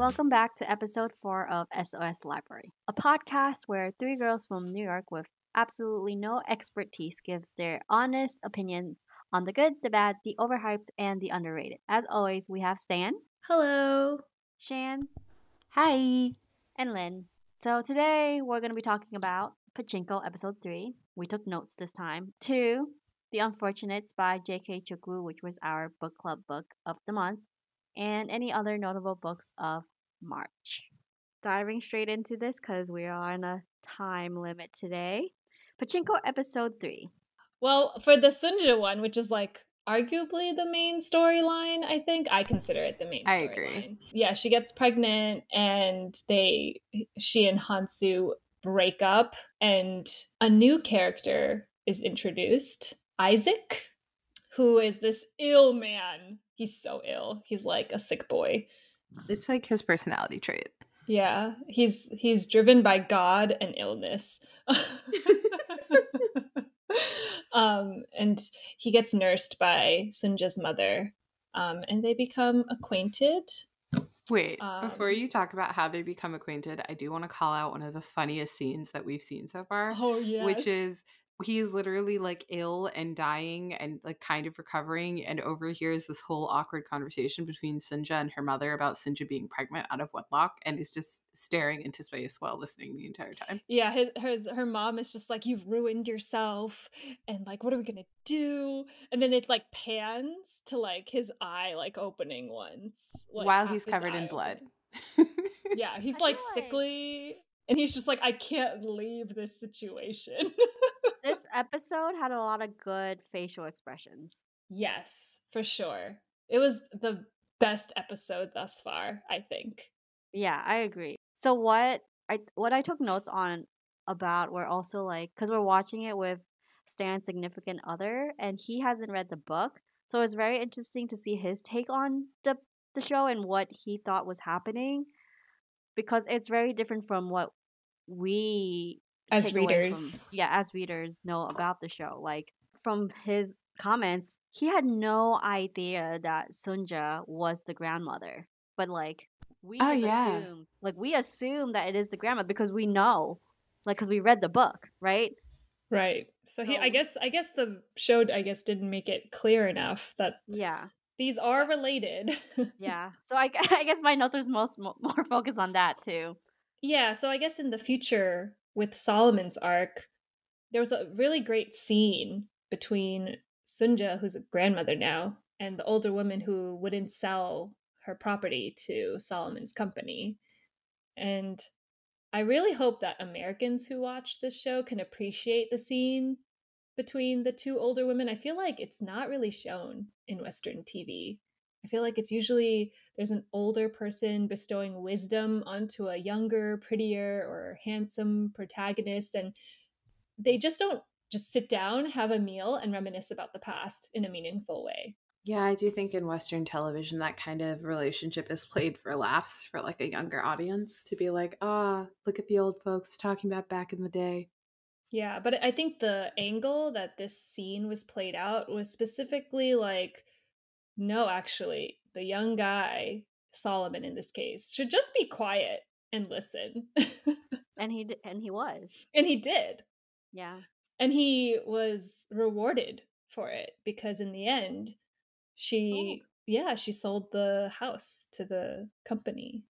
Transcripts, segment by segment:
Welcome back to episode 4 of SOS Library, a podcast where three girls from New York with absolutely no expertise gives their honest opinion on the good, the bad, the overhyped, and the underrated. As always, we have Stan, Hello. Shan, Hi. and Lynn. So today we're going to be talking about Pachinko episode 3. We took notes this time. 2, The Unfortunates by J.K. Chukwu, which was our book club book of the month, and any other notable books of March. Diving straight into this because we are on a time limit today. Pachinko episode 3. Well, for the Sunja one, which is like arguably the main storyline, I think I consider it the main. I agree. Yeah, she gets pregnant, and they, she and Hansu break up, and a new character is introduced, Isaac, who is this ill man. He's so ill. He's like a sick boy. It's like his personality trait. Yeah, he's he's driven by God and illness. um, and he gets nursed by Sunja's mother, um, and they become acquainted. Wait, before Um, you talk about how they become acquainted, I do want to call out one of the funniest scenes that we've seen so far, Oh yeah, which is he's literally like ill and dying and like kind of recovering and overhears this whole awkward conversation between Sunja and her mother about Sunja being pregnant out of wedlock and is just staring into space while listening the entire time. yeah. His, her her mom is just like, "You've ruined yourself," and like, "What are we gonna do?" And then it like pans to like his eye like opening once like, while he's covered in blood. Yeah, he's I like feel like- sickly, and he's just like, I can't leave this situation. This episode had a lot of good facial expressions. yes, for sure. It was the best episode thus far, I think. Yeah, I agree. So what I what I took notes on about were also like because we're watching it with Stan's significant other, and he hasn't read the book, so it's very interesting to see his take on the the show and what he thought was happening, because it's very different from what we As readers. from- yeah, as readers know about the show. Like from his comments, he had no idea that Sunja was the grandmother. But like we Oh, just yeah. assumed, like we assume that it is the grandmother because we know, like because we read the book, right? Right. So he I guess I guess the show I guess didn't make it clear enough that Yeah, these are related. yeah. So I, I guess my notes are most more focused on that too. Yeah, so I guess in the future with Solomon's arc, there was a really great scene between Sunja, who's a grandmother now, and the older woman who wouldn't sell her property to Solomon's company. And I really hope that Americans who watch this show can appreciate the scene between the two older women. I feel like it's not really shown in Western TV. I feel like it's usually there's an older person bestowing wisdom onto a younger, prettier, or handsome protagonist, and they just don't just sit down, have a meal, and reminisce about the past in a meaningful way. Yeah, I do think in Western television that kind of relationship is played for laughs for like a younger audience to be like, ah, look at the old folks talking about back in the day. Yeah, but I think the angle that this scene was played out was specifically like, no, actually, the young guy, Solomon in this case, should just be quiet and listen. And he d- and he was. and he did. Yeah. and he was rewarded for it because in the end she Sold. yeah she sold the house to the company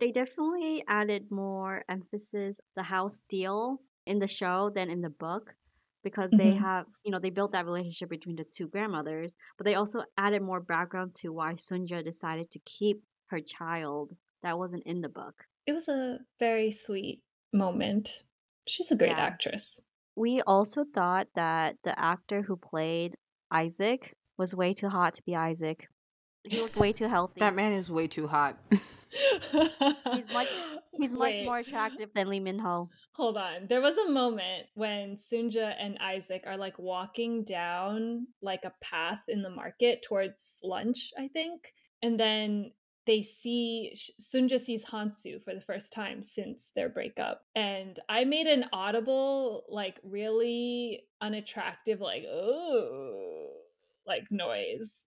they definitely added more emphasis the house deal in the show than in the book because they Mhm. have you know they built that relationship between the two grandmothers but they also added more background to why sunja decided to keep her child that wasn't in the book. It was a very sweet moment. She's a great Yeah. actress. We also thought that the actor who played isaac was way too hot to be isaac. He looked way too healthy. That man is way too hot. He's much- he's much more attractive than lee min-ho hold on there was a moment when sunja and isaac are like walking down like a path in the market towards lunch i think and then they see Sunja sees Hansu for the first time since their breakup. And I made an audible, like really unattractive, like, oh, like noise.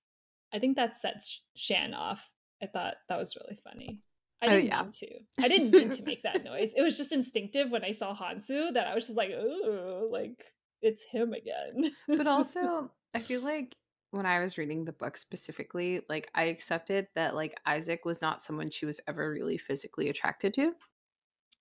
I think that sets Shan off. I thought that was really funny. I Oh, didn't yeah. mean to. I didn't mean to make that noise. It was just instinctive when I saw Hansu that I was just like, ooh, like it's him again. but also i feel like when i was reading the book specifically like i accepted that like isaac was not someone she was ever really physically attracted to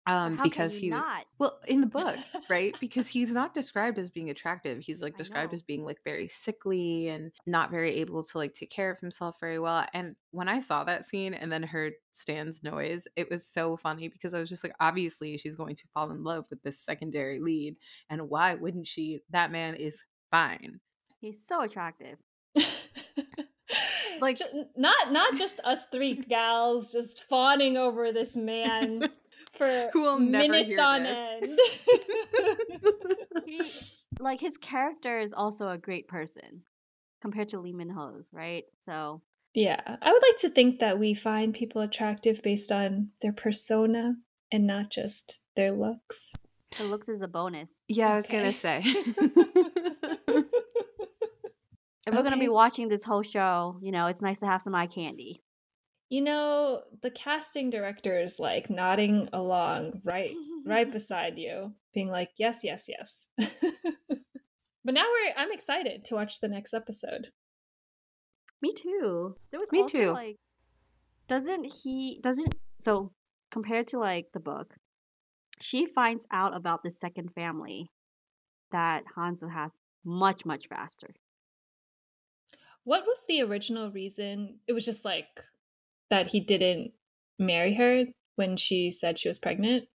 um How because he was not? well in the book right? Because he's not described as being attractive. He's like described as being like very sickly and not very able to like take care of himself very well and when i saw that scene and then heard stan's noise it was so funny because i was just like obviously she's going to fall in love with this secondary lead and why wouldn't she? That man is fine. He's so attractive. Like- not not just us three gals just fawning over this man for Who will never minutes hear on this. end. He, like his character is also a great person compared to Lee Min Ho's, right? So yeah, I would like to think that we find people attractive based on their persona and not just their looks. the looks is a bonus. Yeah, I was gonna say. If we're gonna be watching this whole show, you know, it's nice to have some eye candy. You know, the casting director is like nodding along right right beside you, being like, "Yes, yes, yes." but now we're I'm excited to watch the next episode. Me too. There was Me also too. like doesn't he doesn't so compared to like the book, she finds out about the second family that Hansu has much, much faster. What was the original reason? It was just like that he didn't marry her when she said she was pregnant.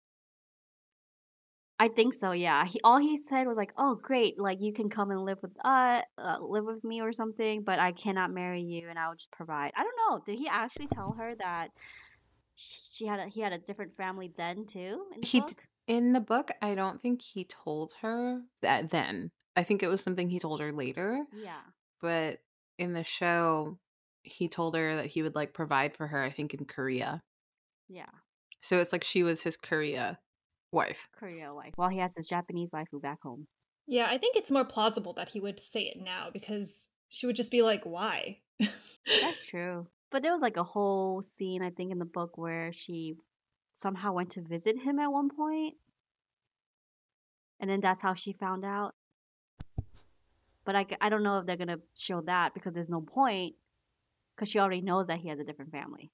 I think so, yeah. He all he said was like, "Oh, great! Like you can come and live with uh, uh live with me or something, but I cannot marry you, and I'll just provide." I don't know. Did he actually tell her that she had a, he had a different family then too in the He d- book? In the book, I don't think he told her that then. I think it was something he told her later. yeah, But in the show, he told her that he would like provide for her, I think in Korea. yeah. So it's like she was his Korea wife. Korea wife. While he has his Japanese waifu back home. Yeah, I think it's more plausible that he would say it now because she would just be like, "Why?" That's true. But there was like a whole scene, I think, in the book where she somehow went to visit him at one point, and then that's how she found out. But I, I don't know if they're gonna show that because there's no point, because she already knows that he has a different family.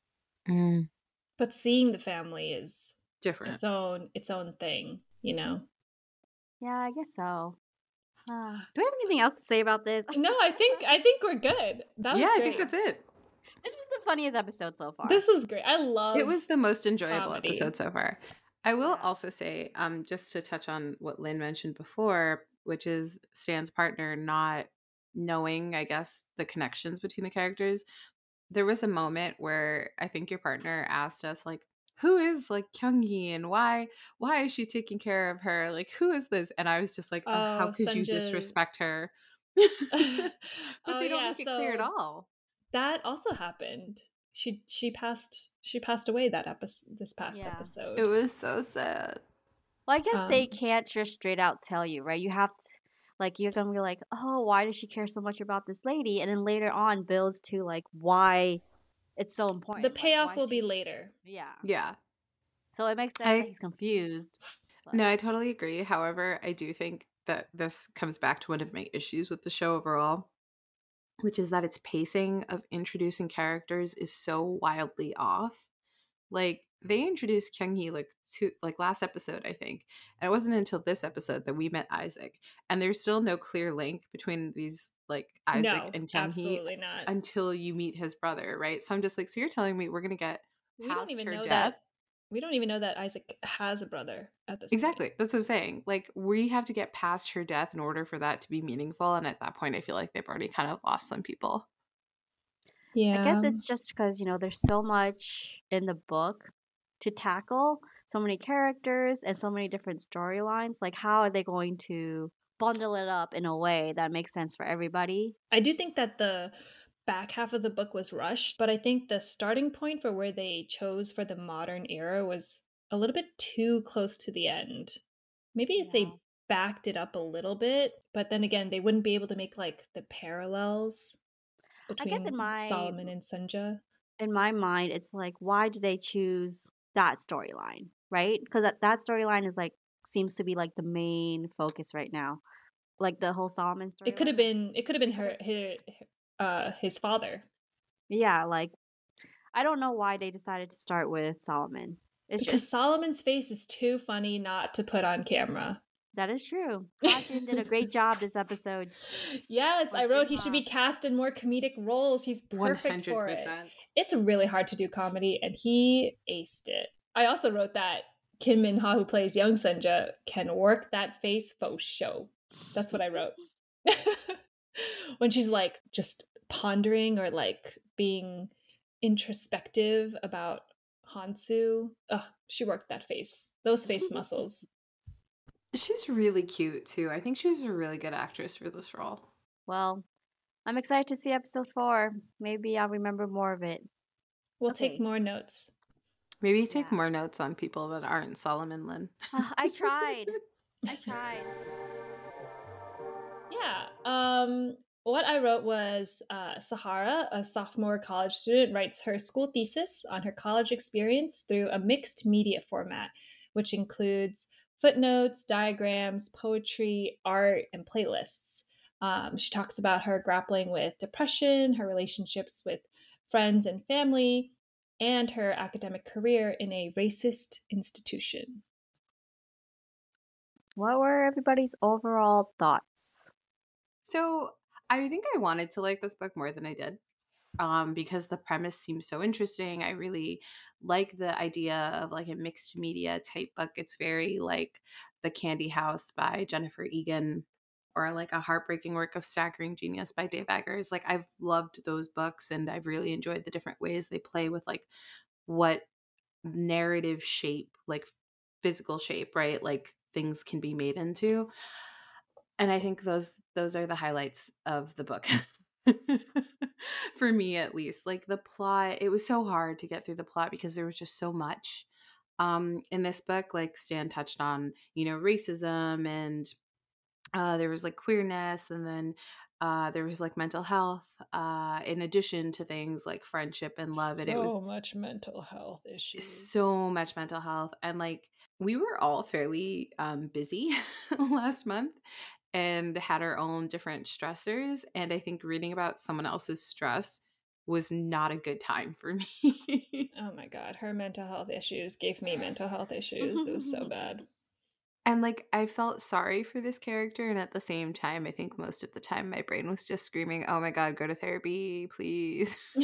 but seeing the family is Different. its own its own thing, you know. Yeah, I guess so. Uh, do we have anything else to say about this? No, I think I think we're good. That was yeah, I think that's it. this was the funniest episode so far. This was great. I love It was the most enjoyable comedy. episode so far. I will Yeah. also say, um, just to touch on what Lynn mentioned before, which is Stan's partner not knowing, I guess, the connections between the characters. There was a moment where I think your partner asked us, like, who is like Kyunghee and why why is she taking care of her? Like, who is this? And I was just like, oh, how Oh, could you disrespect her? but Oh, they don't yeah, make it clear at all. that also happened. She she passed she passed away that episode this past Yeah. episode. It was so sad. Well, I guess they Um, can't just straight out tell you, right? You have to, like, you're gonna be like, oh, why does she care so much about this lady? And then later on builds to, like, why it's so important. the payoff why will be she- later. Yeah. Yeah. So it makes sense I- that he's confused. but- No, I totally agree. However, I do think that this comes back to one of my issues with the show overall, which is that its pacing of introducing characters is so wildly off. Like they introduced Kyunghee like to like last episode, I think, and it wasn't until this episode that we met Isaac, and there's still no clear link between these like Isaac no, and Kyunghee absolutely not. until you meet his brother, right? So I'm just like, so you're telling me we're gonna get we don't past even her know death? that we don't even know that Isaac has a brother at this point. Exactly. That's what I'm saying. Like we have to get past her death in order for that to be meaningful. And at that point, I feel like they've already kind of lost some people. Yeah. I guess it's just because, you know, there's so much in the book to tackle, so many characters and so many different storylines. Like, how are they going to bundle it up in a way that makes sense for everybody? I do think that the back half of the book was rushed, but I think the starting point for where they chose for the modern era was a little bit too close to the end. Maybe if Yeah. they backed it up a little bit, but then again, they wouldn't be able to make like the parallels I guess in my- Solomon and Sunja. in my mind, it's like, why did they choose that storyline, right? Because that, that storyline is like seems to be like the main focus right now, like the whole Solomon story. It could have been. It could have been her, his, uh, his father. Yeah, like I don't know why they decided to start with Solomon. It's because just, Solomon's face is too funny not to put on camera. That is true. Hajin did a great job this episode. Yes, I wrote he should be cast in more comedic roles. He's perfect 100%. for it. It's really hard to do comedy, and he aced it. I also wrote that Kim Min Ha, who plays young Sunja, can work that face faux show. That's what I wrote. when she's like just pondering or like being introspective about Hansu, ugh, she worked that face, those face muscles. She's really cute too. I think she was a really good actress for this role. Well, I'm excited to see episode four. Maybe I'll remember more of it. We'll okay. take more notes. Maybe take yeah. more notes on people that aren't Solomon Lin. uh, I tried. I tried. Yeah. Um, what I wrote was uh, Sahara, a sophomore college student, writes her school thesis on her college experience through a mixed media format, which includes footnotes, diagrams, poetry, art, and playlists. Um, she talks about her grappling with depression, her relationships with friends and family, and her academic career in a racist institution. What were everybody's overall thoughts? So, I think I wanted to like this book more than I did um, because the premise seems so interesting. I really like the idea of like a mixed media type book. It's very like The Candy House by Jennifer Egan or like a heartbreaking work of staggering genius by dave eggers like i've loved those books and i've really enjoyed the different ways they play with like what narrative shape like physical shape right like things can be made into and i think those those are the highlights of the book. For me at least like the plot it was so hard to get through the plot because there was just so much um in this book like stan touched on you know racism and uh there was like queerness and then uh there was like mental health uh in addition to things like friendship and love so and it was so much mental health issues so much mental health and like we were all fairly um busy last month and had our own different stressors. And I think reading about someone else's stress was not a good time for me. oh my God. Her mental health issues gave me mental health issues. It was so bad. And like, I felt sorry for this character. And at the same time, I think most of the time my brain was just screaming, oh my God, go to therapy, please.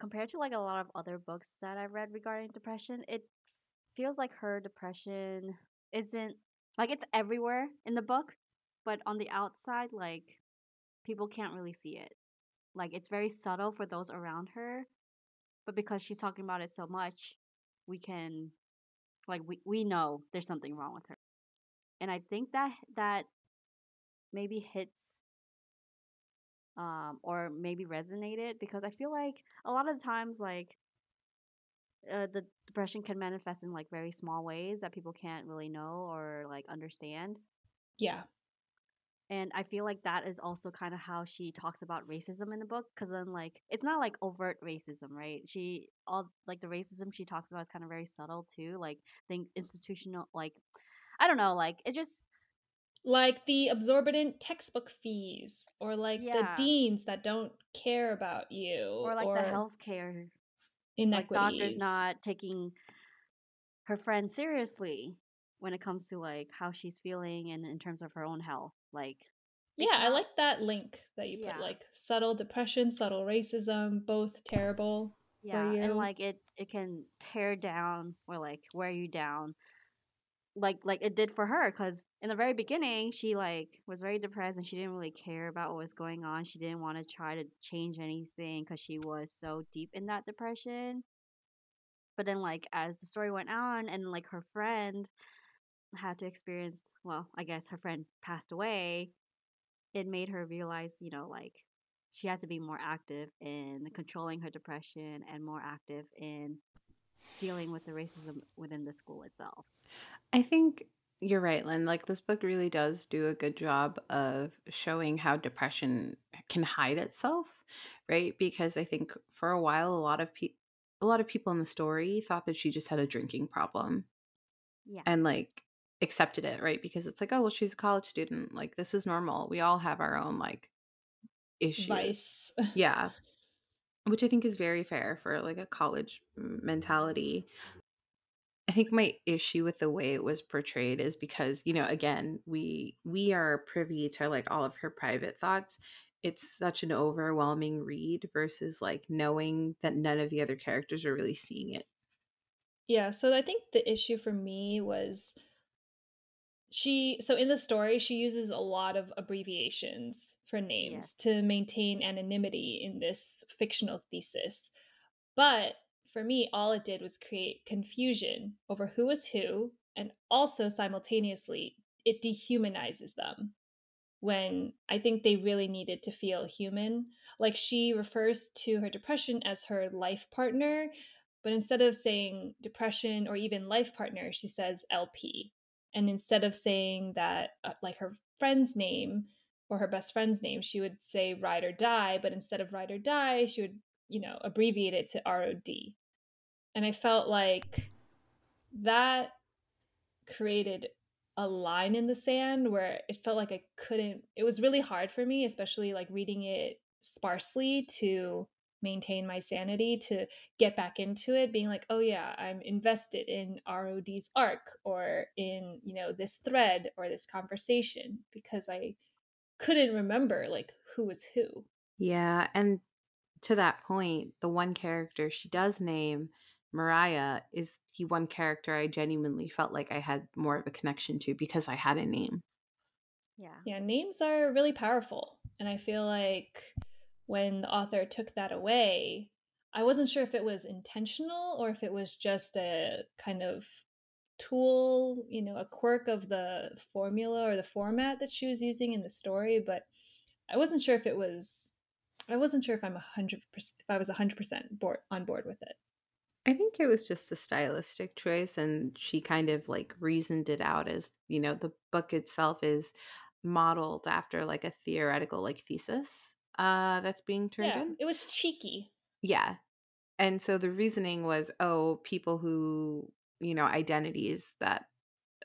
Compared to like a lot of other books that I've read regarding depression, it feels like her depression isn't like it's everywhere in the book, but on the outside, like people can't really see it. Like it's very subtle for those around her, but because she's talking about it so much, we can like we, we know there's something wrong with her. And I think that that maybe hits um or maybe resonated because I feel like a lot of times like uh, the depression can manifest in like very small ways that people can't really know or like understand. Yeah. And I feel like that is also kind of how she talks about racism in the book because then like it's not like overt racism, right? She all like the racism she talks about is kind of very subtle too, like the institutional like I don't know, like it's just like the absorbent textbook fees or like yeah. the deans that don't care about you or like or... the healthcare inequities. Like doctors not taking her friend seriously when it comes to like how she's feeling and in terms of her own health. Like yeah, not... I like that link that you yeah. put like subtle depression, subtle racism, both terrible. Yeah, and like it it can tear down or like wear you down like like it did for her because in the very beginning she like was very depressed and she didn't really care about what was going on she didn't want to try to change anything because she was so deep in that depression but then like as the story went on and like her friend had to experience well i guess her friend passed away it made her realize you know like she had to be more active in controlling her depression and more active in dealing with the racism within the school itself I think You're right, Lynn. Like this book really does do a good job of showing how depression can hide itself, right? Because I think for a while a lot of people a lot of people in the story thought that she just had a drinking problem Yeah. and like accepted it, right? Because it's like, oh, well, she's a college student. Like this is normal. We all have our own like issues. Vice. Yeah. Which I think is very fair for like a college mentality. I think my issue with the way it was portrayed is because, you know, again, we we are privy to like all of her private thoughts. It's such an overwhelming read versus like knowing that none of the other characters are really seeing it. Yeah, so I think the issue for me was she so in the story she uses a lot of abbreviations for names Yes. to maintain anonymity in this fictional thesis. But for me all it did was create confusion over who is who and also simultaneously it dehumanizes them when I think they really needed to feel human. Like she refers to her depression as her life partner, but instead of saying depression or even life partner, she says LP. And instead of saying that, uh, like her friend's name or her best friend's name, she would say ride or die, but instead of ride or die, she would, you know, abbreviate it to ROD. And I felt like that created a line in the sand where it felt like I couldn't it was really hard for me especially like reading it sparsely to maintain my sanity to get back into it being like oh yeah I'm invested in ROD's arc or in you know this thread or this conversation because I couldn't remember like who was who Yeah, and to that point, the one character she does name, Mariah, is the one character I genuinely felt like I had more of a connection to because I had a name. Yeah. Yeah, names are really powerful. And I feel like when the author took that away, I wasn't sure if it was intentional or if it was just a kind of tool, you know, a quirk of the formula or the format that she was using in the story, but I wasn't sure if it was I wasn't sure if I'm 100% if I was 100% board on board with it. I think it was just a stylistic choice, and she kind of like reasoned it out as you know, the book itself is modeled after like a theoretical like thesis uh that's being turned Yeah, in. it was cheeky. Yeah. And so the reasoning was, oh, people who, you know, identities that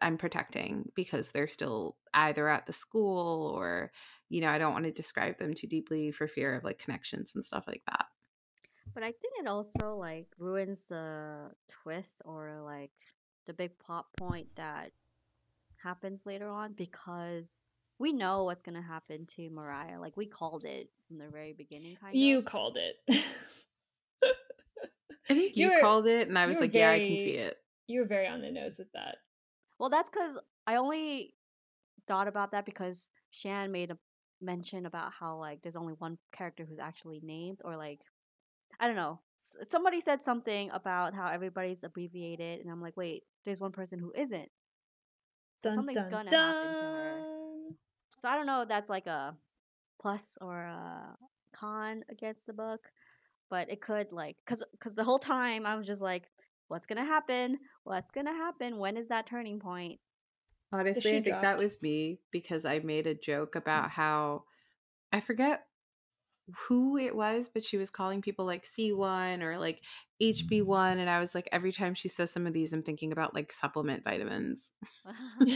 I'm protecting because they're still either at the school or, you know, I don't want to describe them too deeply for fear of like connections and stuff like that. But I think it also like ruins the twist or like the big plot point that happens later on because we know what's gonna happen to Mariah. Like we called it from the very beginning, kind of. You called it. I think you, You were- called it, and I was you were like, yeah, I can see it. you were very on the nose with that. Well, that's because I only thought about that because Shan made a mention about how like there's only one character who's actually named, or like I don't know. S- somebody said something about how everybody's abbreviated, and I'm like, wait, there's one person who isn't. So something's gonna happen to her. So I don't know if that's like a plus or a con against the book, but it could like cuz cuz the whole time I was just like what's going to happen? What's going to happen? When is that turning point? Honestly, I think that was me because I made a joke mm. about how I forget who it was, but she was calling people like C1 or like HB1. And I was like, every time she says some of these, I'm thinking about like supplement vitamins.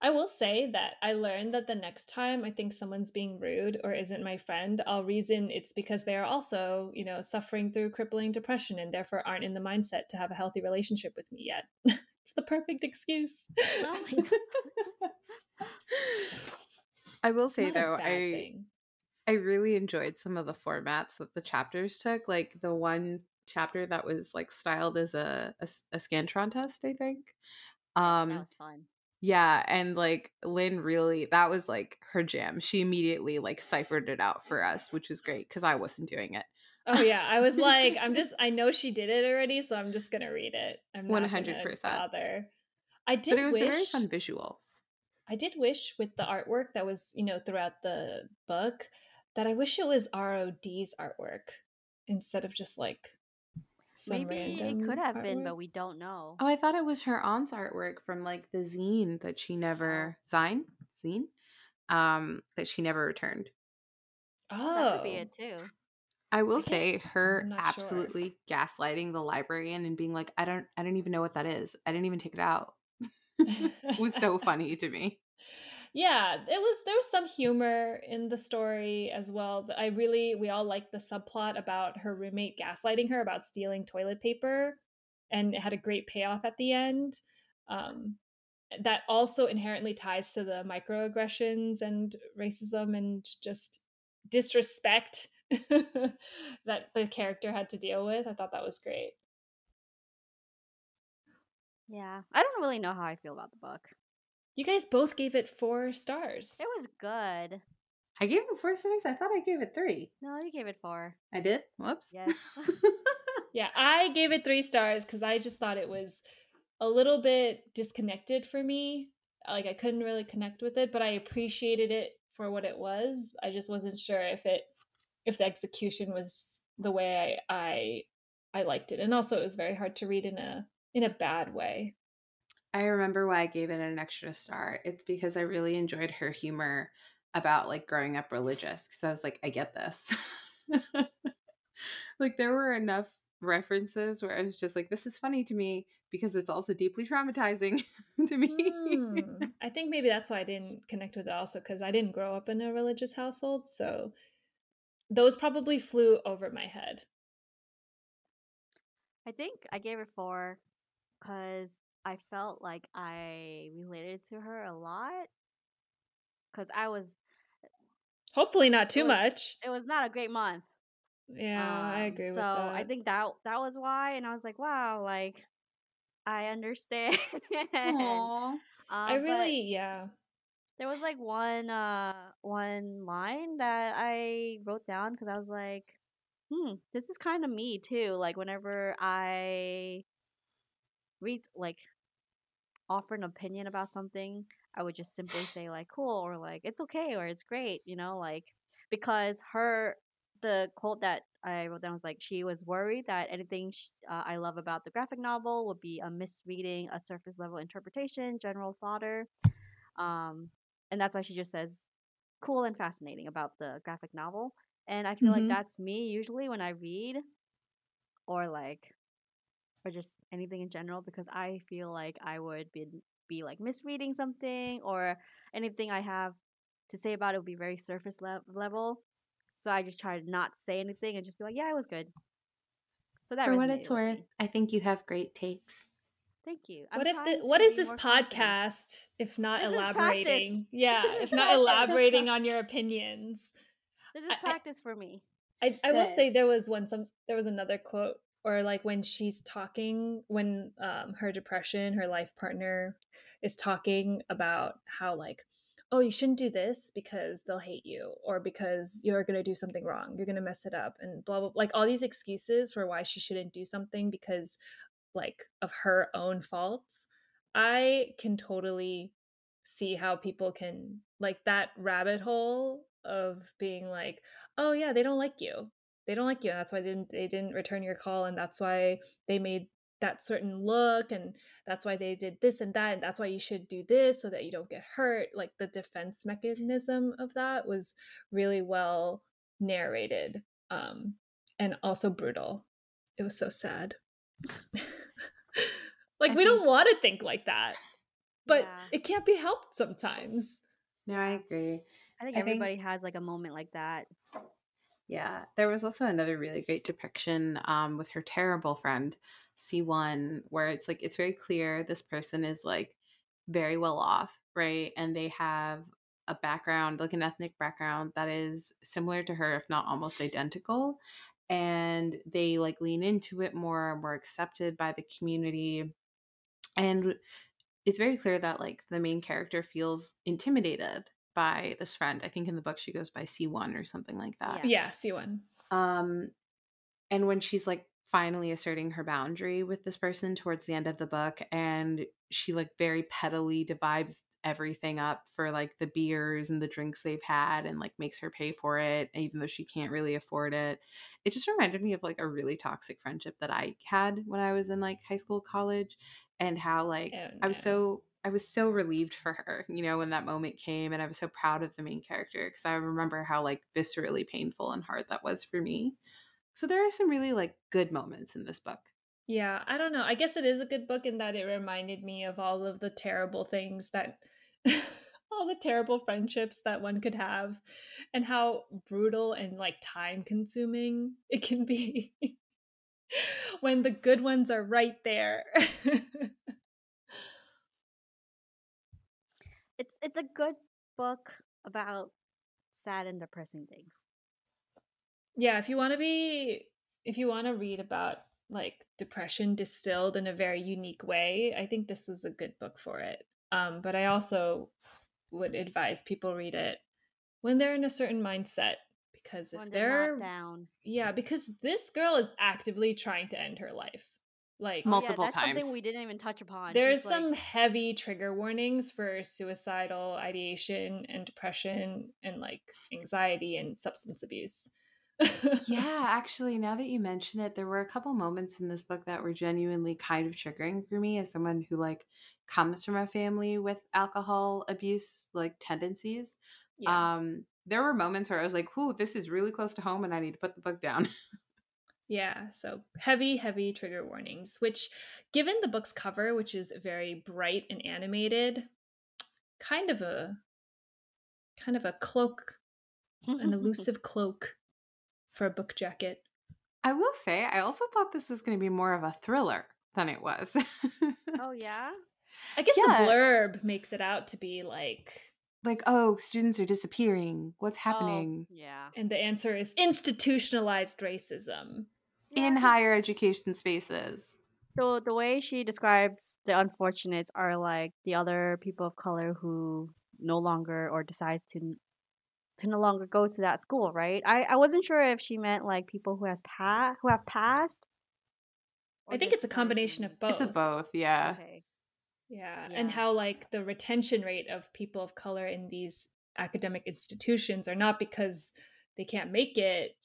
I will say that I learned that the next time I think someone's being rude or isn't my friend, I'll reason it's because they are also, you know, suffering through crippling depression and therefore aren't in the mindset to have a healthy relationship with me yet. it's the perfect excuse. Oh my God. I will say not though, I thing. I really enjoyed some of the formats that the chapters took. Like the one chapter that was like styled as a a scantron test, I think. Yes, Um, that was fun. Yeah, and like Lynn really that was like her jam. She immediately like ciphered it out for us, which was great because I wasn't doing it. Oh yeah, I was like, I'm just I know she did it already, so I'm just gonna read it. I'm not 100%. 100%. bother. I did But it was wish a very fun visual. I did wish with the artwork that was, you know, throughout the book that I wish it was ROD's artwork instead of just like Maybe it could have been, but we don't know. Oh, I thought it was her aunt's artwork from like the zine that she never zine zine um that she never returned. Oh, that could be Oh. it too. I will I say her I'm sure. absolutely gaslighting the librarian and being like, I don't I don't even know what that is. I didn't even take it out. was so funny to me. Yeah it was there was some humor in the story as well i really we all liked the subplot about her roommate gaslighting her about stealing toilet paper and it had a great payoff at the end um, that also inherently ties to the microaggressions and racism and just disrespect that the character had to deal with i thought that was great Yeah. I don't really know how I feel about the book. You guys both gave it four stars It was good. I gave it four stars. I thought I gave it three. No, you gave it four. I did? Whoops. Yes. Yeah, I gave it three stars because I just thought it was a little bit disconnected for me. Like I couldn't really connect with it, but I appreciated it for what it was. I just wasn't sure if it if the execution was the way I I, I liked it. And also it was very hard to read in a in a bad way. I remember why I gave it an extra star. It's because I really enjoyed her humor about like growing up religious because I was like, I get this. like there were enough references where I was just like, this is funny to me because it's also deeply traumatizing to me. Hmm. I think maybe that's why I didn't connect with it also because I didn't grow up in a religious household. So those probably flew over my head. I think I gave it four because I felt like I related to her a lot. Because I was, Hopefully not too was- much. it was not a great month. Yeah, I Um, agree with so. I think that that was why, and I was like, wow, like I understand. Aw. Um, I really, yeah. there was like one uh one line that I wrote down because I was like, hmm, this is kind of me too. Like whenever I read like offer an opinion about something, I would just simply say like cool or like it's okay or it's great, you know, like because her the quote that I wrote down was like she was worried that anything sh- uh, I love about the graphic novel would be a misreading, a surface level interpretation, general fodder. Um, and that's why she just says cool and fascinating about the graphic novel. And I feel Mhm. like that's me usually when I read or like or just anything in general because I feel like I would be be like misreading something or anything I have to say about it would be very surface le- level. So I just try to not say anything and just be like, yeah, it was good. So that For what it's worth, me. I think you have great takes. Thank you. I'm What if the, what is this more confident. podcast if not This elaborating? Yeah, This if not elaborating on your opinions. This is I- I- practice for me. I, I will say there was one some there was another quote or like when she's talking when um her depression her life partner is talking about how like oh you shouldn't do this because they'll hate you or because you're going to do something wrong you're going to mess it up and blah blah like all these excuses for why she shouldn't do something because like of her own faults i can totally see how people can like that rabbit hole of being like oh yeah they don't like you they don't like you and that's why they didn't they didn't return your call and that's why they made that certain look and that's why they did this and that and that's why you should do this so that you don't get hurt like the defense mechanism of that was really well narrated um and also brutal it was so sad like I we don't want to think like that but Yeah. it can't be helped sometimes No, I agree. I think I think- everybody has like a moment like that. Yeah, there was also another really great depiction um, with her terrible friend C1, where it's like it's very clear this person is like very well off, right? And they have a background, like an ethnic background that is similar to her, if not almost identical. And they like lean into it more, more accepted by the community. And it's very clear that like the main character feels intimidated by this friend. I think in the book she goes by C1 or something like that. Yeah. yeah C1 Um, and when she's like finally asserting her boundary with this person towards the end of the book, and she like very pettily divides everything up for like the beers and the drinks they've had and like makes her pay for it even though she can't really afford it it just reminded me of like a really toxic friendship that i had when i was in like high school college and how like Oh, i was so i was so relieved for her you know when that moment came and i was so proud of the main character because i remember how like viscerally painful and hard that was for me so there are some really like good moments in this book Yeah, I don't know. I guess it is a good book in that it reminded me of all of the terrible things that all the terrible friendships that one could have and how brutal and like time consuming it can be when the good ones are right there. It's a good book about sad and depressing things. yeah, if you want to be if you want to read about like depression distilled in a very unique way, I think this was a good book for it. Um, but I also would advise people read it when they're in a certain mindset because if when they're, they're down. yeah, because this girl is actively trying to end her life. Like Oh, Multiple yeah, that's something we didn't even touch upon. there's She's like- some heavy trigger warnings for suicidal ideation and depression and like anxiety and substance abuse. yeah, actually, now that you mention it, there were a couple moments in this book that were genuinely kind of triggering for me as someone who like comes from a family with alcohol abuse like tendencies. yeah. Um, there were moments where I was like, "Whoo, this is really close to home, and I need to put the book down." Yeah, so heavy, heavy trigger warnings, which, given the book's cover, which is very bright and animated, kind of a kind of a cloak, an elusive cloak for a book jacket. I will say, I also thought this was going to be more of a thriller than it was. oh yeah. I guess Yeah. the blurb makes it out to be like, like, oh, students are disappearing. What's Oh, happening yeah. and the answer is institutionalized racism. Yeah, in 'cause- higher education spaces? So the way she describes the unfortunates are like the other people of color who no longer or decides to to no longer go to that school, right? I, I wasn't sure if she meant like people who has pa- who have passed. I think it's a combination of both. It's a both, yeah. Okay. Yeah, and how like the retention rate of people of color in these academic institutions are not because they can't make it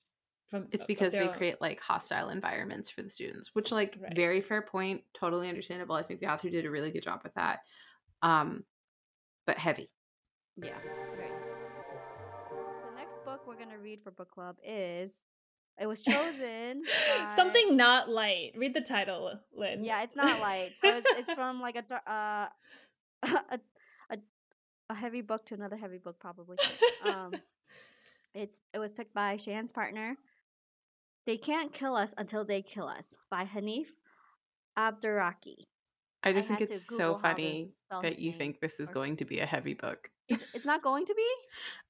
from It's because they own- create like hostile environments for the students, which like Right. very fair point, totally understandable. I think the author did a really good job with that. Um but heavy. Yeah. Right. The next book we're gonna read for book club is it was chosen by- something not light. Read the title, Lynn. Yeah, it's not light. So it's it's from like a uh a a a heavy book to another heavy book probably. Um it's it was picked by Shan's partner. They can't kill us until they kill us by Hanif Abdurraqib. I just had think it's so funny that you name think this is going to be a heavy book. It's not going to be?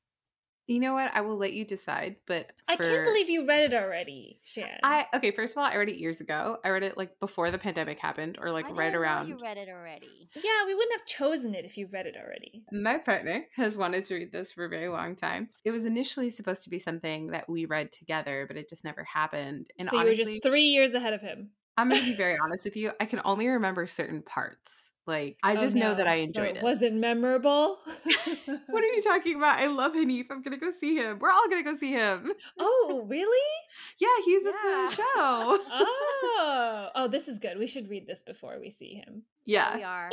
You know what? I will let you decide, but I for- can't believe you read it already, Shan. I okay, first of all, I read it years ago. I read it like before the pandemic happened or like I right didn't know around You read it already. yeah, we wouldn't have chosen it if you read it already. My partner has wanted to read this for a very long time. It was initially supposed to be something that we read together, but it just never happened. And so honestly, you were just three years ahead of him. I'm going to be very honest with you. I can only remember certain parts. Like, I Oh, just know that no. I So enjoyed it. Was it memorable? What are you talking about? I love Hanif. I'm going to go see him. We're all going to go see him. oh, really? Yeah, he's at Yeah. the show. Oh, oh, this is good. We should read this before we see him. Yeah, we are.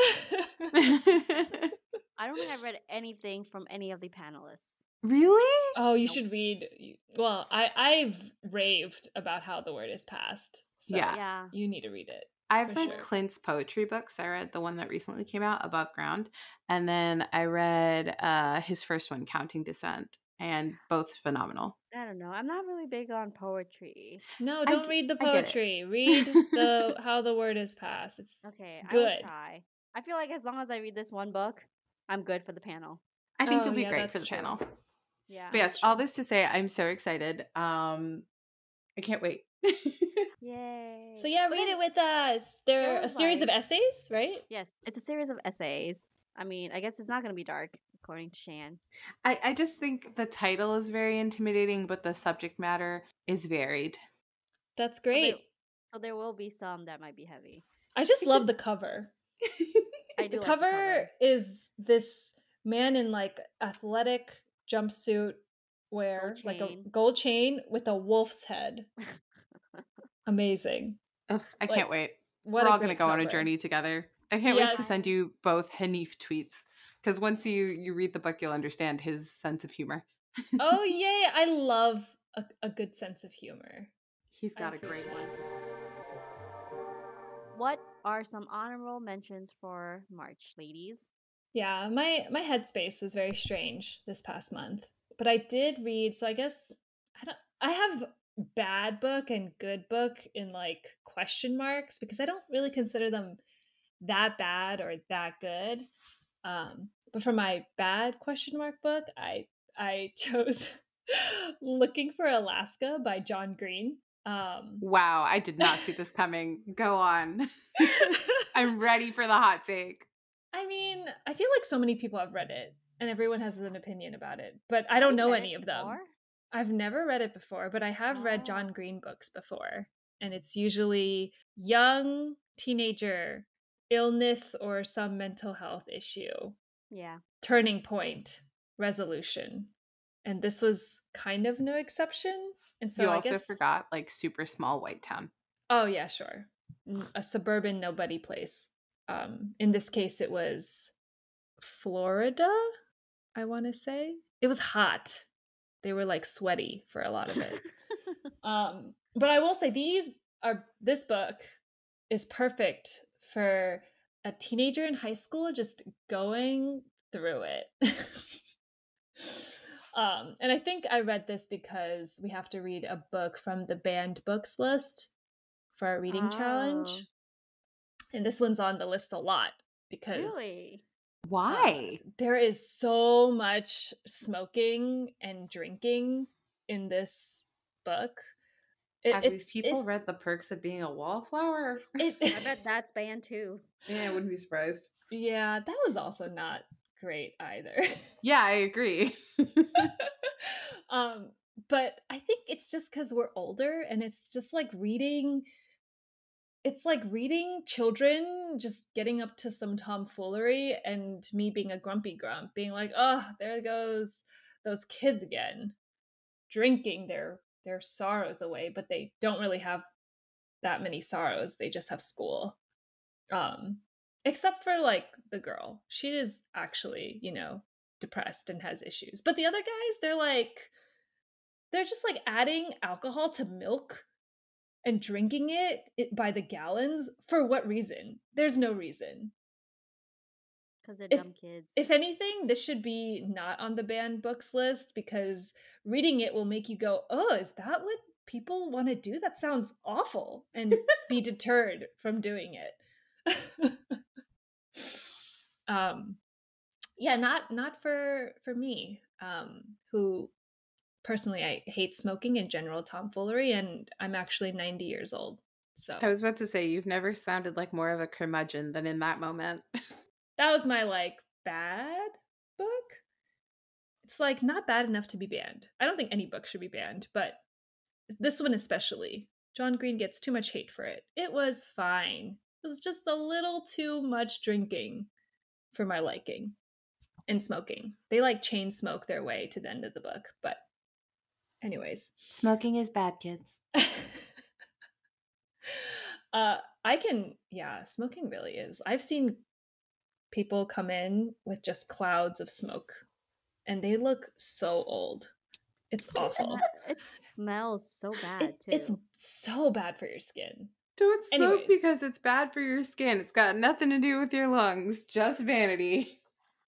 I don't think I've read anything from any of the panelists. really? Oh, you Nope. should read. Well, I I've raved about how the word is passed. So Yeah. Yeah. you need to read it. I've read sure. Clint's poetry books. I read the one that recently came out, Above Ground, and then I read uh, his first one, Counting Descent, and both phenomenal. I don't know. I'm not really big on poetry. No, don't g- read the I get it. poetry. Read the how the word is passed. It's, Okay, it's I will good. try. I feel like as long as I read this one book, I'm good for the panel. I think Oh, you'll be yeah, great for the true. panel. Yeah. But yes, That's all this to say, I'm so excited. Um, I can't wait. Yay. So yeah, read it with us. They're a was, series of essays, right? Yes, it's a series of essays. I mean, I guess it's not going to be dark, according to Shan. I, I just think the title is very intimidating, but the subject matter is varied. That's So there- great. So there will be some that might be heavy. I just love the cover. I do the like cover, the cover. is this man in like athletic jumpsuit wear like a gold chain with a wolf's head. Amazing. Ugh, I Like, can't wait. What We're all going to great go on a journey together. I can't wait to send you both Hanif tweets because once you you read the book, you'll understand his sense of humor. oh yay! I love a, a good sense of humor. He's got a great one. What are some honorable mentions for March, ladies? Yeah, my my headspace was very strange this past month. But I did read, so I guess I don't I have bad book and good book in like question marks because I don't really consider them that bad or that good. Um but for my bad question mark book, I I chose Looking for Alaska by John Green. Um Wow, I did not see this coming. Go on. I'm ready for the hot take. I mean, I feel like so many people have read it and everyone has an opinion about it, but I don't know any of them. I've never read it before, but I have read Oh. John Green books before. And it's usually young teenager, illness or some mental health issue, Yeah. turning point, resolution. And this was kind of no exception. And so you I also guess forgot like super small white town. Oh yeah, sure. A suburban nobody place. Um in this case it was Florida, I want to say. It was hot. They were like sweaty for a lot of it. um but I will say these are this book is perfect for a teenager in high school just going through it. um and I think I read this because we have to read a book from the banned books list for our reading Oh. challenge. And this one's on the list a lot because Really? Why? there is so much smoking and drinking in this book. It- Have it's- these people it's- read The Perks of Being a Wallflower? it- I bet that's banned too. yeah, I wouldn't be surprised. yeah, that was also not great either. Yeah, I agree. um, but I think it's just because we're older and it's just like reading. It's like reading children just getting up to some tomfoolery and me being a grumpy grump, being like, oh, there goes those kids again, drinking their their sorrows away, but they don't really have that many sorrows. They just have school. Um, except for like the girl. She is actually, you know, depressed and has issues. But the other guys, they're like they're just like adding alcohol to milk and drinking it, it by the gallons for what reason? There's no reason. Because they're If- dumb kids. If anything, this should be not on the banned books list because reading it will make you go, "Oh, is that what people want to do? That sounds awful." And be deterred from doing it. um yeah, not not for for me. Um who personally I hate smoking in general tomfoolery and I'm actually 90 years old. So I was about to say, you've never sounded like more of a curmudgeon than in that moment. that was my like bad book. It's like not bad enough to be banned. I don't think any book should be banned, but this one especially. John Green gets too much hate for it. It was fine. It was just a little too much drinking for my liking and smoking. They like chain smoke their way to the end of the book, but anyways. Smoking is bad, kids. uh I can yeah, smoking really is. I've seen people come in with just clouds of smoke and they look so old. It's awful. It smells so bad It- too. it's so bad for your skin. Don't smoke Anyways. because it's bad for your skin. It's got nothing to do with your lungs, just vanity.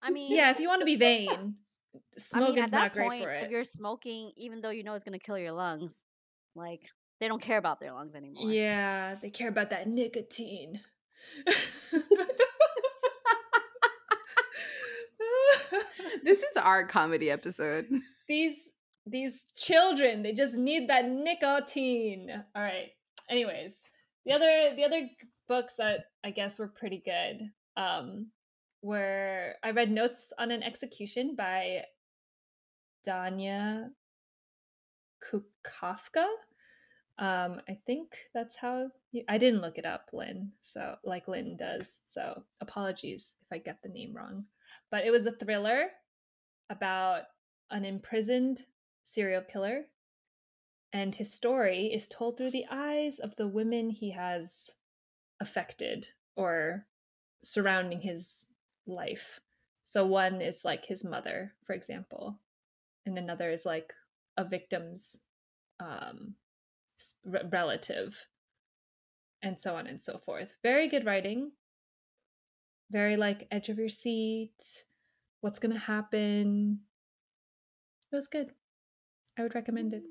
I mean, Yeah, if you want to be vain, I smoke mean, is at not that great point, for it. if you're smoking, even though you know it's gonna kill your lungs, like they don't care about their lungs anymore. Yeah, they care about that nicotine. This is our comedy episode. these these children they just need that nicotine all right anyways the other the other books that i guess were pretty good um were i read notes on an execution by danya kukafka Um, I think that's how you, I didn't look it up, Lynn. So like Lynn does. So apologies if I get the name wrong. But it was a thriller about an imprisoned serial killer, and his story is told through the eyes of the women he has affected or surrounding his life. So one is like his mother, for example, and another is like a victim's um, r- relative, and so on and so forth. Very good writing. Very like edge of your seat. What's gonna happen? It was good. I would recommend it.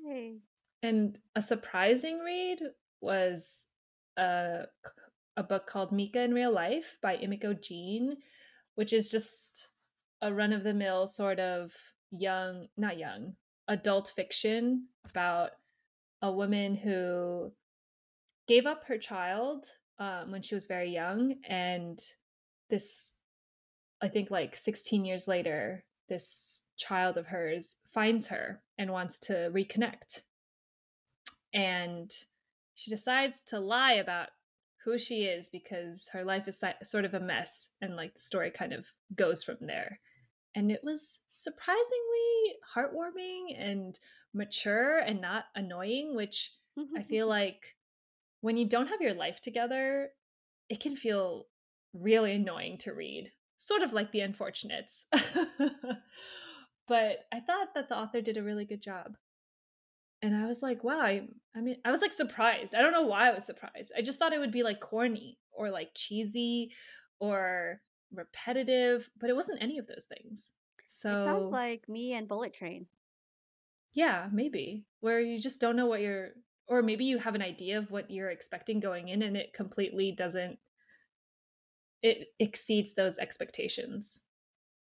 And a surprising read was a a book called Mika in Real Life by Emiko Jean, which is just a run of the mill sort of young, not young, adult fiction about a woman who gave up her child um, when she was very young. And this, I think, like 16 years later, this child of hers finds her and wants to reconnect. And she decides to lie about who she is because her life is si- sort of a mess and like the story kind of goes from there. And it was surprisingly heartwarming and mature and not annoying which i mm-hmm. feel like when you don't have your life together it can feel really annoying to read sort of like the unfortunates. But i thought that the author did a really good job and I was like, wow, I, I mean, I was like surprised. I don't know why I was surprised. I just thought it would be like corny or like cheesy or repetitive, but it wasn't any of those things. So It sounds like me and Bullet Train. yeah, maybe where you just don't know what you're, or maybe you have an idea of what you're expecting going in, and it completely doesn't. It exceeds those expectations.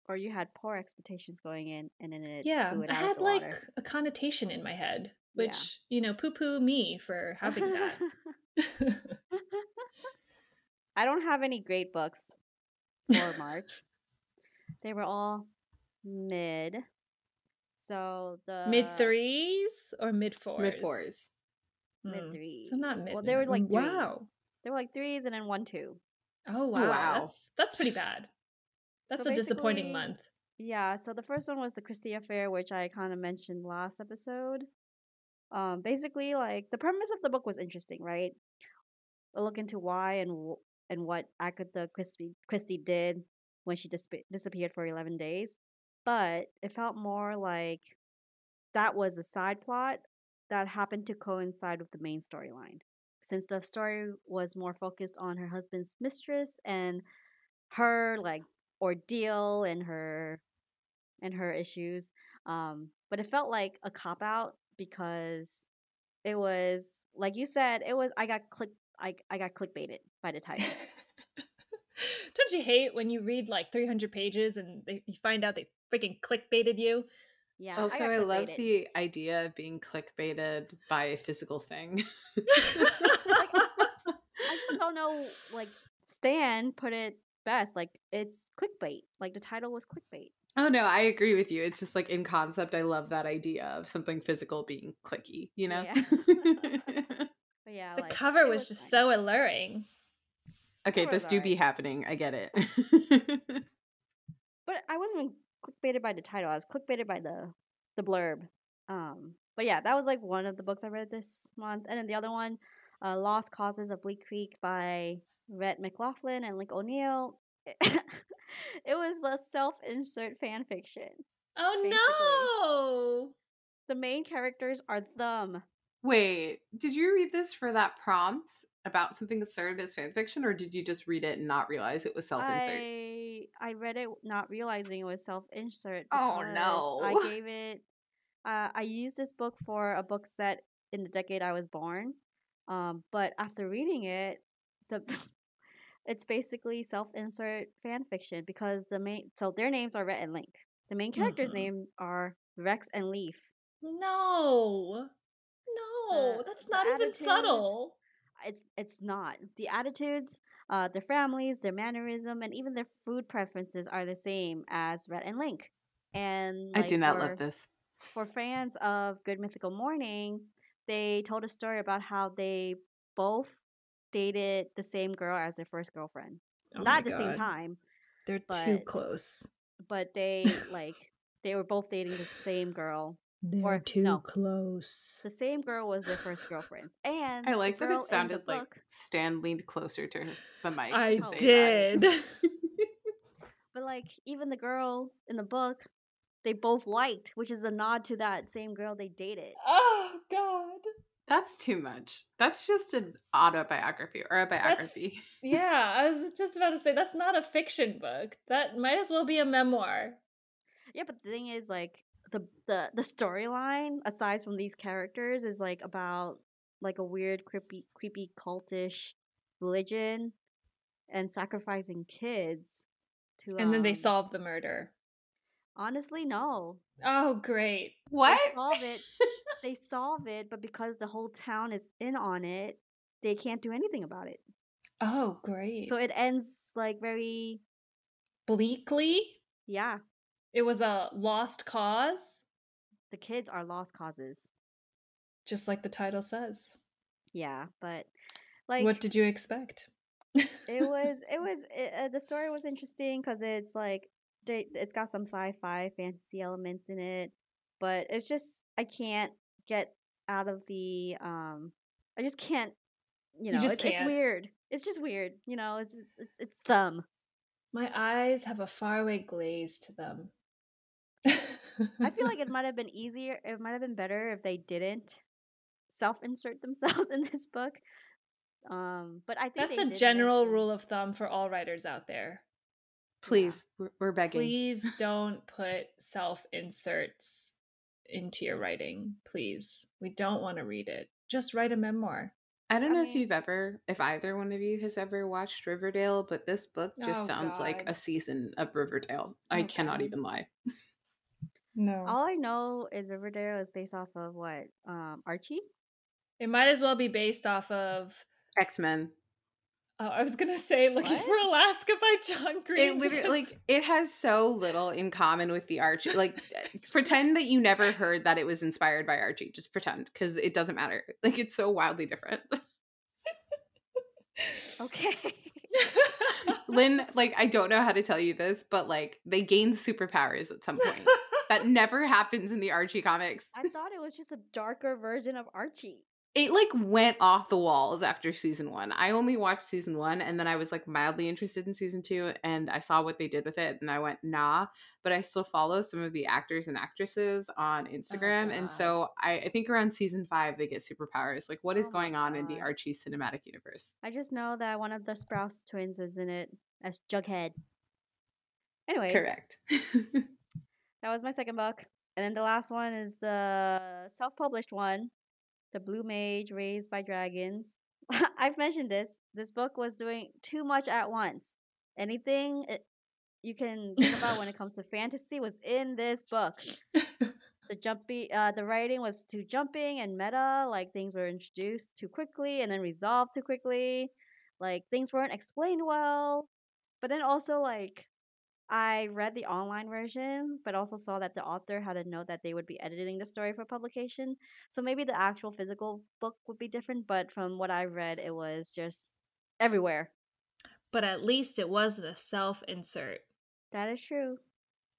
Or you had poor expectations going in and then it yeah, blew it I had like water. a connotation in my head, Yeah. which you know, poo poo me for having that. I don't have any great books for March. they were all mid. So the mid threes or mid fours? Mid fours. mid Hmm. threes. So not mid. Well, they were like threes. wow. They were like threes and then one two. Oh wow. Wow. That's that's pretty bad. That's So a disappointing month. Yeah, so the first one was the Christie affair, which I kind of mentioned last episode. Um, basically, like the premise of the book was interesting, right? A look into why and and what Agatha Christie Christie did when she dis- disappeared for eleven days, but it felt more like that was a side plot that happened to coincide with the main storyline. Since the story was more focused on her husband's mistress and her like ordeal and her and her issues um but it felt like a cop out because it was like you said it was i got click i, I got clickbaited by the title Don't you hate when you read like 300 pages and they, you find out they freaking clickbaited you? yeah Also, got I, love the idea of being clickbaited by a physical thing. i just don't know like stan put it best like it's clickbait like the title was clickbait oh no, I agree with you. It's just like in concept, I love that idea of something physical being clicky. You know. Yeah. but yeah the like, cover it was, just fine. so alluring. okay, Cover was this do be alright. happening. I get it. but I wasn't even clickbaited by the title. I was clickbaited by the the blurb. Um, but yeah, that was like one of the books I read this month, and then the other one, uh, "Lost Causes of Bleak Creek" by Rhett McLaughlin and Link O'Neill. it was a self-insert fan fiction. Oh no! The main characters are them. Wait, did you read this for that prompt about something that started as fan fiction, or did you just read it and not realize it was self insert? I I read it not realizing it was self-insert. Oh, no. I gave it. Uh, I used this book for a book set in the decade I was born, um, but after reading it, the it's basically self-insert fan fiction because the main so their names are Rhett and Link. The main characters' Mhm. name are Rex and Leaf. No, no, that's not even subtle. it's it's not the attitudes uh their families their mannerism and even their food preferences are the same as Rhett and link and I do not for, love this. for fans of good mythical morning they told a story about how they both dated the same girl as their first girlfriend. Oh Not at the same time, They're too close. but they like they were both dating the same girl. They're or- too no. close. The same girl was their first girlfriend. And I like that it sounded like book- Stan leaned closer to the mic. I to say did. But like even the girl in the book, they both liked, which is a nod to that same girl they dated. oh God. That's too much. That's just an autobiography or a biography. Yeah, I was just about to say that's not a fiction book. That might as well be a memoir. Yeah, but the thing is, like the the the storyline, aside from these characters, is like about like a weird, creepy, creepy cultish religion and sacrificing kids to. And then they um, solve the murder. Honestly, no. Oh, great. What? They solve it. they solve it, but because the whole town is in on it, they can't do anything about it. Oh, great. So it ends like very bleakly, yeah. it was a lost cause, The kids are lost causes. just like the title says. Yeah, but like what did you expect? it was it was it, uh, the story was interesting because it's like it's got some sci-fi fantasy elements in it but it's just i can't get out of the um i just can't you You know just it's, it's weird it's just weird you know it's it's, it's, thumb My eyes have a faraway glaze to them. i feel like it might have been easier it might have been better if they didn't self-insert themselves in this book um but i think that's a general mention- rule of thumb for all writers out there. Please, we're, we're begging. Please don't put self inserts into your writing. Please. We don't want to read it. Just write a memoir. I don't I know if you've ever, if either one of you has ever watched Riverdale, but this book just Oh, sounds like a season of Riverdale. I Oh, cannot even lie. No. all i know is riverdale is based off of what um archie It might as well be based off of. X Men. Oh, I was gonna say "Looking What? for Alaska" by John Green. It literally, because- like, it has so little in common with the Archie. Like, pretend that you never heard that it was inspired by Archie. Just pretend, because it doesn't matter. Like, it's so wildly different. okay Lynn, like, I don't know how to tell you this, but like, they gained superpowers at some point. that never happens in the Archie comics. I thought it was just a darker version of Archie. It like went off the walls after season one. I only watched season one and then I was like mildly interested in season two and I saw what they did with it and I went, nah. But I still follow some of the actors and actresses on Instagram. and so I, I think around season five they get superpowers. Like what is Oh going on in the. Archie cinematic universe? I just know that one of the Sprouse twins is in it as Jughead. Anyways, Correct. that was my second book. And then the last one is the self published one The Blue Mage Raised by Dragons. I've mentioned this. This book was doing too much at once. Anything it, you can think about when it comes to fantasy was in this book. the jumpy uh the writing was too jumping and meta like things were introduced too quickly and then resolved too quickly like things weren't explained well but then also like i read the online version but also saw that the author had a note that they would be editing the story for publication so maybe the actual physical book would be different but from what i read it was just everywhere but at least it wasn't a self insert. that is true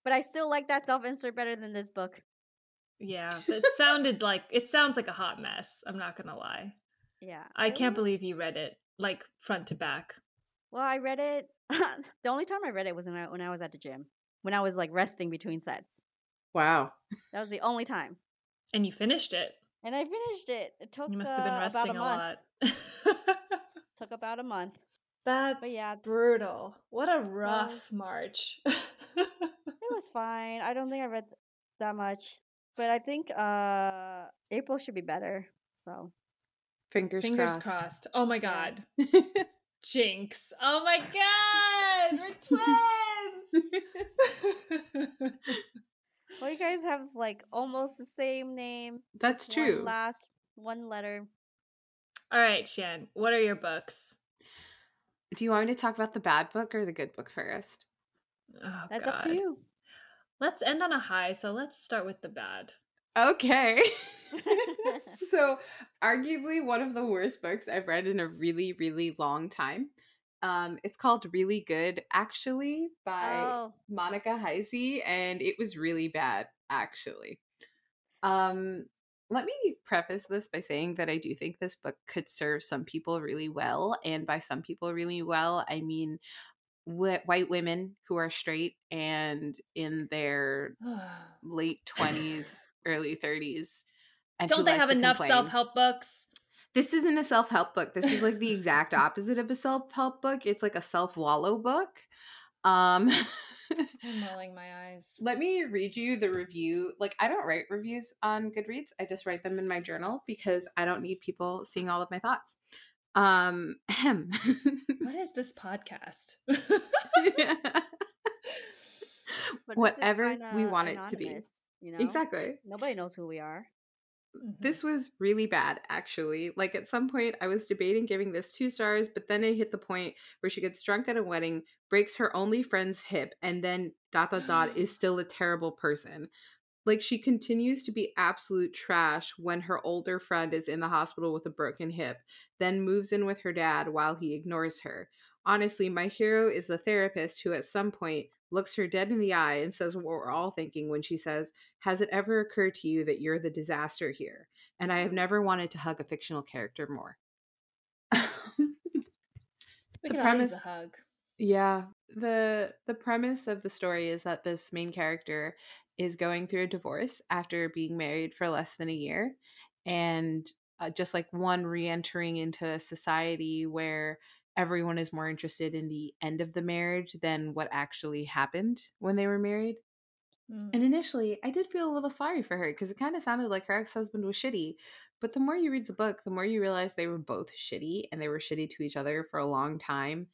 but i still like that self-insert better than this book Yeah, it sounded like it sounds like a hot mess. I'm not gonna lie. yeah I can't believe you read it like front to back. Well, I read it. the only time I read it was when I, when I was at the gym, when I was like resting between sets. wow. That was the only time, And you finished it. and I finished it. It took You must have been uh, resting a, a, month. lot. Took about a month. That's yeah, brutal. What a rough was- march. It was fine. I don't think I read th- that much, but I think uh April should be better. So Fingers, Fingers crossed. crossed. Oh my Yeah. god. Jinx. Oh my god. We're twins. well, you guys have like almost the same name. That's just one true. last one letter. All right, Shan. What are your books? Do you want me to talk about the bad book or the good book first? Oh, That's up to you. Let's end on a high, so let's start with the bad. Okay. so, arguably one of the worst books I've read in a really, really long time. Um, it's called Really Good, actually, by oh, Monica Heisey, and it was really bad, actually. Um, let me preface this by saying that I do think this book could serve some people really well, and by some people really well, I mean wh- white women who are straight and in their late twenties, early thirties. And Don't they like have enough self help books? This isn't a self help book. This is like the exact opposite of a self help book. It's like a self wallow book. Um, I'm rolling my eyes. let me read you the review. Like, I don't write reviews on Goodreads. I just write them in my journal because I don't need people seeing all of my thoughts. Um, ahem. What is this podcast? is Whatever we want it to be. You know, exactly. Nobody knows who we are. Mm-hmm. This was really bad, actually. Like at some point, I was debating giving this two stars, but then I hit the point where she gets drunk at a wedding, breaks her only friend's hip, and then dot dot dot is still a terrible person. Like she continues to be absolute trash when her older friend is in the hospital with a broken hip, then moves in with her dad while he ignores her. Honestly, my hero is the therapist who at some point looks her dead in the eye and says what we're all thinking when she says, Has it ever occurred to you that you're the disaster here? And I have never wanted to hug a fictional character more. we the could all use premise- a hug. Yeah. The the premise of the story is that this main character is going through a divorce after being married for less than a year and uh, just like one re-entering into a society where everyone is more interested in the end of the marriage than what actually happened when they were married. Mm. And initially, I did feel a little sorry for her because it kind of sounded like her ex-husband was shitty. But the more you read the book, the more you realize they were both shitty and they were shitty to each other for a long time.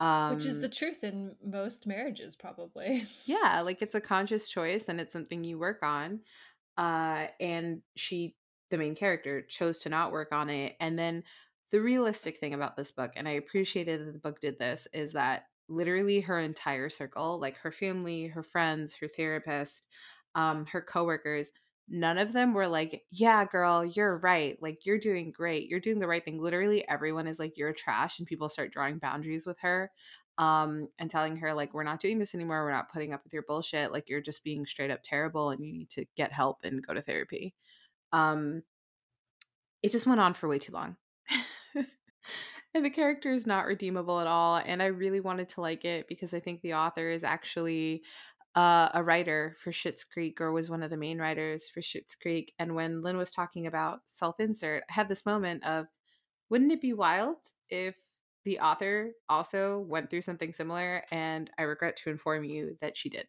Um, Which is the truth in most marriages, probably. yeah like it's a conscious choice and it's something you work on uh and she the main character chose to not work on it and then the realistic thing about this book and i appreciated that the book did this is that literally her entire circle like her family her friends her therapist um her coworkers none of them were like yeah girl you're right like you're doing great you're doing the right thing. Literally everyone is like you're trash and people start drawing boundaries with her um and telling her like we're not doing this anymore we're not putting up with your bullshit like you're just being straight up terrible and you need to get help and go to therapy. Um it just went on for way too long and the character is not redeemable at all and i really wanted to like it because i think the author is actually uh, a writer for Schitt's Creek or was one of the main writers for Schitt's Creek and when Lynn was talking about self-insert I had this moment of wouldn't it be wild if the author also went through something similar and I regret to inform you that she did.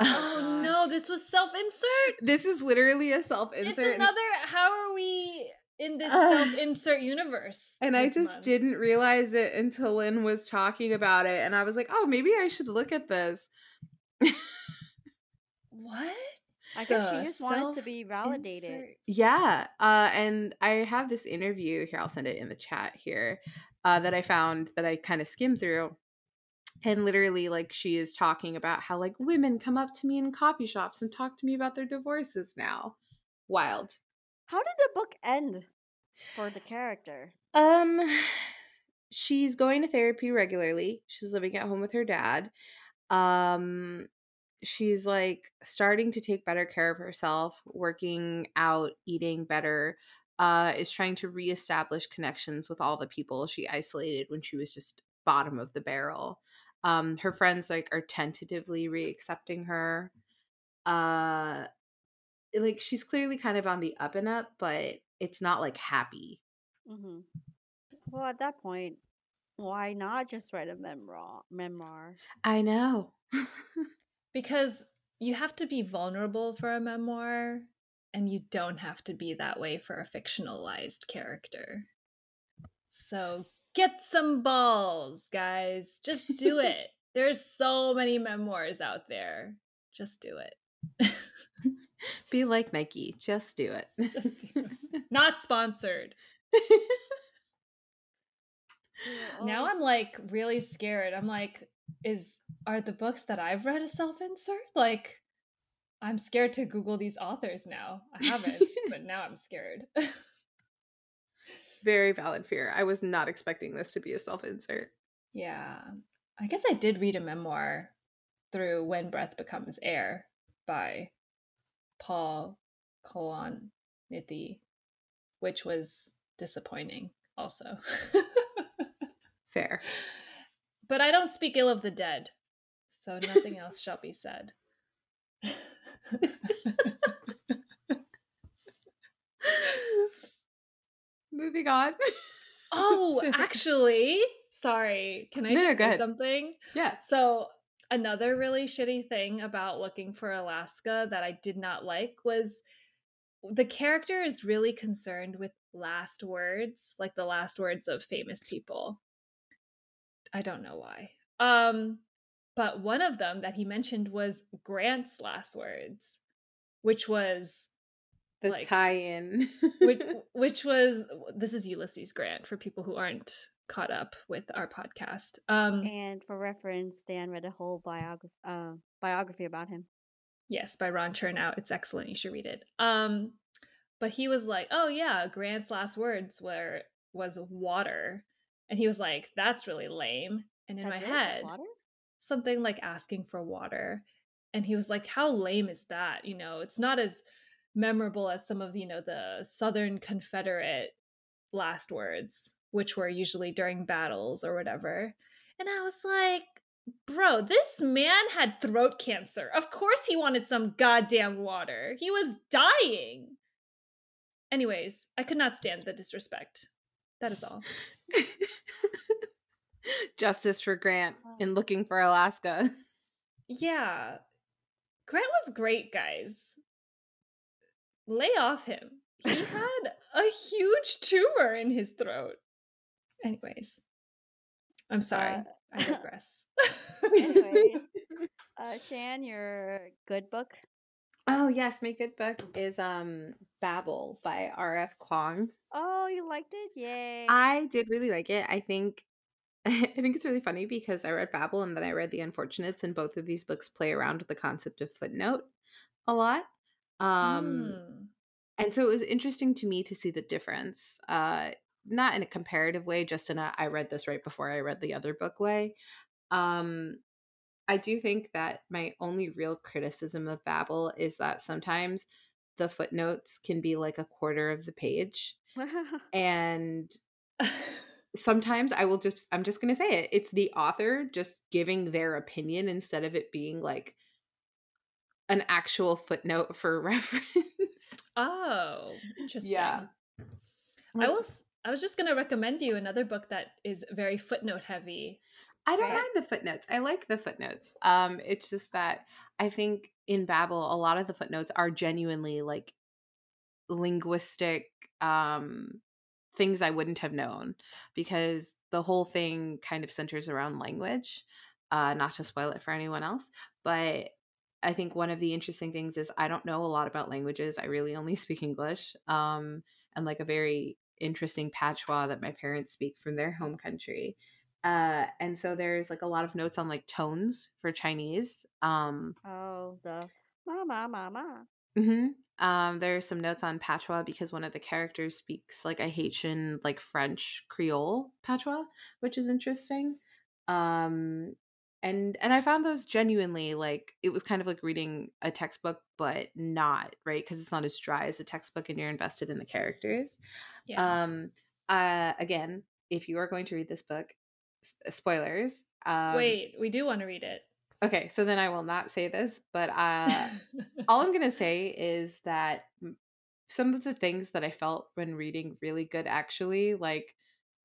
Oh no, this was self insert. This is literally a self insert. It's another. How are we in this Ugh. self insert universe? And I just month? didn't realize it until Lynn was talking about it. And I was like, oh, maybe I should look at this. What? I guess The she just wanted to be validated. self-insert. Yeah. Uh, and I have this interview here. I'll send it in the chat here uh, that I found that I kind of skimmed through. And literally, like, she is talking about how, like, women come up to me in coffee shops and talk to me about their divorces now. Wild. How did the book end for the character? Um, she's going to therapy regularly. She's living at home with her dad. Um, she's like starting to take better care of herself, working out, eating better. Uh, is trying to reestablish connections with all the people she isolated when she was just bottom of the barrel. Um, her friends like are tentatively re-accepting her. Uh, like she's clearly kind of on the up and up, but it's not like happy. hmm Well, at that point, why not just write a memoir? Memoir. I know. Because you have to be vulnerable for a memoir, and you don't have to be that way for a fictionalized character. So get some balls, guys. Just do it. There's so many memoirs out there. Just do it. Be like Nike. Just do it. Just do it. Not sponsored. Now I'm like really scared. I'm like, is are the books that I've read a self insert? Like, I'm scared to Google these authors now. I haven't, but now I'm scared. Very valid fear. I was not expecting this to be a self insert. Yeah. I guess I did read a memoir through When Breath Becomes Air by Paul Kalanithi, which was disappointing also. Fair. But I don't speak ill of the dead, so nothing else shall be said. Moving on. Oh, actually, sorry. Can I No, no, just go say ahead. something? Yeah. So, another really shitty thing about looking for Alaska that I did not like was the character is really concerned with last words, like the last words of famous people. I don't know why. Um, but one of them that he mentioned was Grant's last words, which was The Like- tie in. which which was this is Ulysses Grant for people who aren't caught up with our podcast. Um And for reference, Dan read a whole biography uh, biography about him. yes, by Ron Chernow. It's excellent. You should read it. Um but he was like, "Oh yeah, Grant's last words were was water." And he was like, "That's really lame." And in That's my it? Head, water? something like asking for water. And he was like, How lame is that? You know, it's not as memorable as some of, you know, the Southern Confederate last words, which were usually during battles or whatever. And I was like, Bro, this man had throat cancer. Of course he wanted some goddamn water. He was dying. Anyways, I could not stand the disrespect. That is all. Justice for Grant in looking for Alaska. Yeah. Grant was great, guys. Lay off him. He had a huge tumor in his throat. Anyways, I'm sorry. Uh, I digress. Anyways. Uh, Shan, your good book. Oh yes, my good book is um Babel by R.F. Kuang. Oh, you liked it? Yay! I did really like it. I think I think it's really funny because I read Babel and then I read The Unfortunates, and both of these books play around with the concept of footnote a lot. Um, Hmm. and so it was interesting to me to see the difference. Uh, not in a comparative way, just in a I read this right before I read the other book way. Um, I do think that my only real criticism of Babel is that sometimes the footnotes can be like a quarter of the page and sometimes I will just I'm just going to say it. It's the author just giving their opinion instead of it being like an actual footnote for reference. oh, interesting. Yeah. I was I was just gonna recommend you another book that is very footnote heavy. I don't Right. mind the footnotes. I like the footnotes. Um it's just that I think in Babel a lot of the footnotes are genuinely like linguistic um things I wouldn't have known because the whole thing kind of centers around language. Uh not to spoil it for anyone else, but I think one of the interesting things is I don't know a lot about languages. I really only speak English. Um and like a very interesting patois that my parents speak from their home country. Uh, and so there's like a lot of notes on like tones for Chinese. Um, oh, the ma ma ma ma. mhm. um, there's some notes on patois because one of the characters speaks like a Haitian, like French Creole patois, which is interesting. Um, and and I found those genuinely like it was kind of like reading a textbook, but not right because it's not as dry as a textbook, and you're invested in the characters. Yeah. Um, uh, again, if you are going to read this book, s- spoilers. Um, Wait, we do want to read it. Okay, so then I will not say this, but uh, all I'm gonna say is that some of the things that I felt when reading really good, actually, like